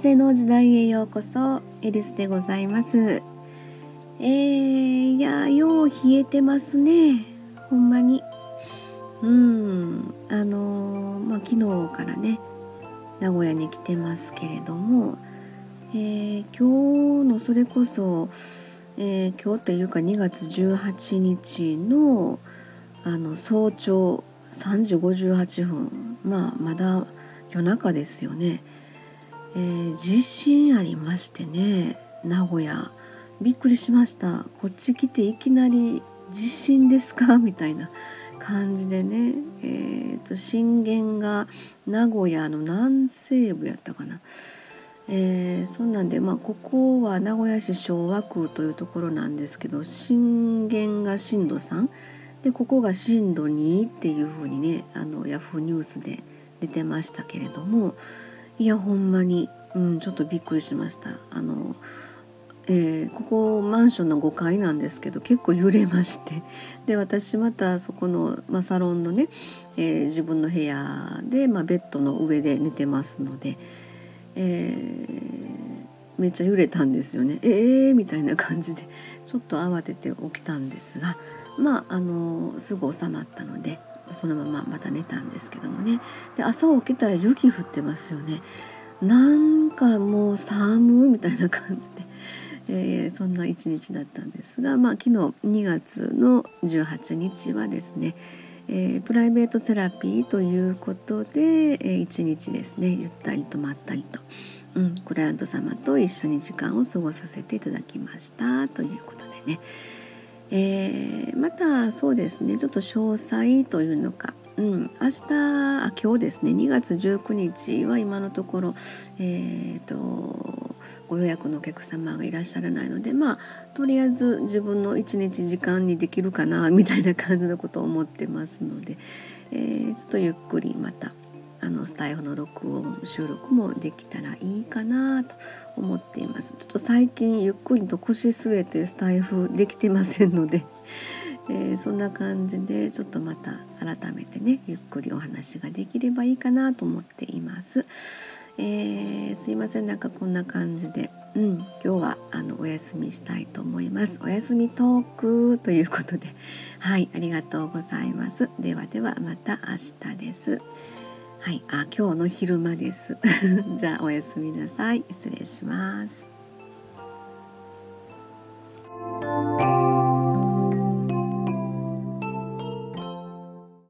風の時代へようこそエリスでございます。えー、いやよう冷えてますね。ほんまに。うん。あのー、まあ昨日からね名古屋に来てますけれども、えー、今日のそれこそ、えー、今日っていうか2月18日のあの早朝3時58分まあまだ夜中ですよね、えー、地震ありましてね名古屋。びっくりしました。こっち来ていきなり地震ですか？みたいな感じでね、えーと、震源が名古屋の南西部やったかな。えー、そんなんで、まあ、ここは名古屋市昭和区というところなんですけど震源が震度3でここが震度2っていうふうにねあのヤフーニュースで出てましたけれどもいやほんまに、うん、ちょっとびっくりしました。あのえー、ここマンションの5階なんですけど結構揺れましてで私またそこの、まあ、サロンのね、えー、自分の部屋で、まあ、ベッドの上で寝てますので、えー、めっちゃ揺れたんですよねええー、みたいな感じでちょっと慌てて起きたんですがまああのすぐ収まったのでそのまままた寝たんですけどもね。で朝起きたら雪降ってますよね。なんかもう寒いみたいな感じで。えー、そんな一日だったんですが、まあ、昨日2月の18日はですね、えー、プライベートセラピーということで、えー、一日ですねゆったりとまったりと、うん、クライアント様と一緒に時間を過ごさせていただきましたということでね、えー、またそうですねちょっと詳細というのか。うん、明日あ今日ですね2月19日は今のところえっ、ー、とご予約のお客様がいらっしゃらないのでまあとりあえず自分の一日時間にできるかなみたいな感じのことを思ってますので、えー、ちょっとゆっくりまたあのスタイフの録音収録もできたらいいかなと思っています。ちょっと最近ゆっくりと腰据えてスタイフできてませんので、えー、そんな感じでちょっとまた改めてねゆっくりお話ができればいいかなと思っています。えー、すいません。なんかこんな感じで、うん、今日はあのお休みしたいと思います。お休みトークということで。はいありがとうございます。ではではまた明日です。はい。あ今日の昼間です。じゃあおやすみなさい。失礼します。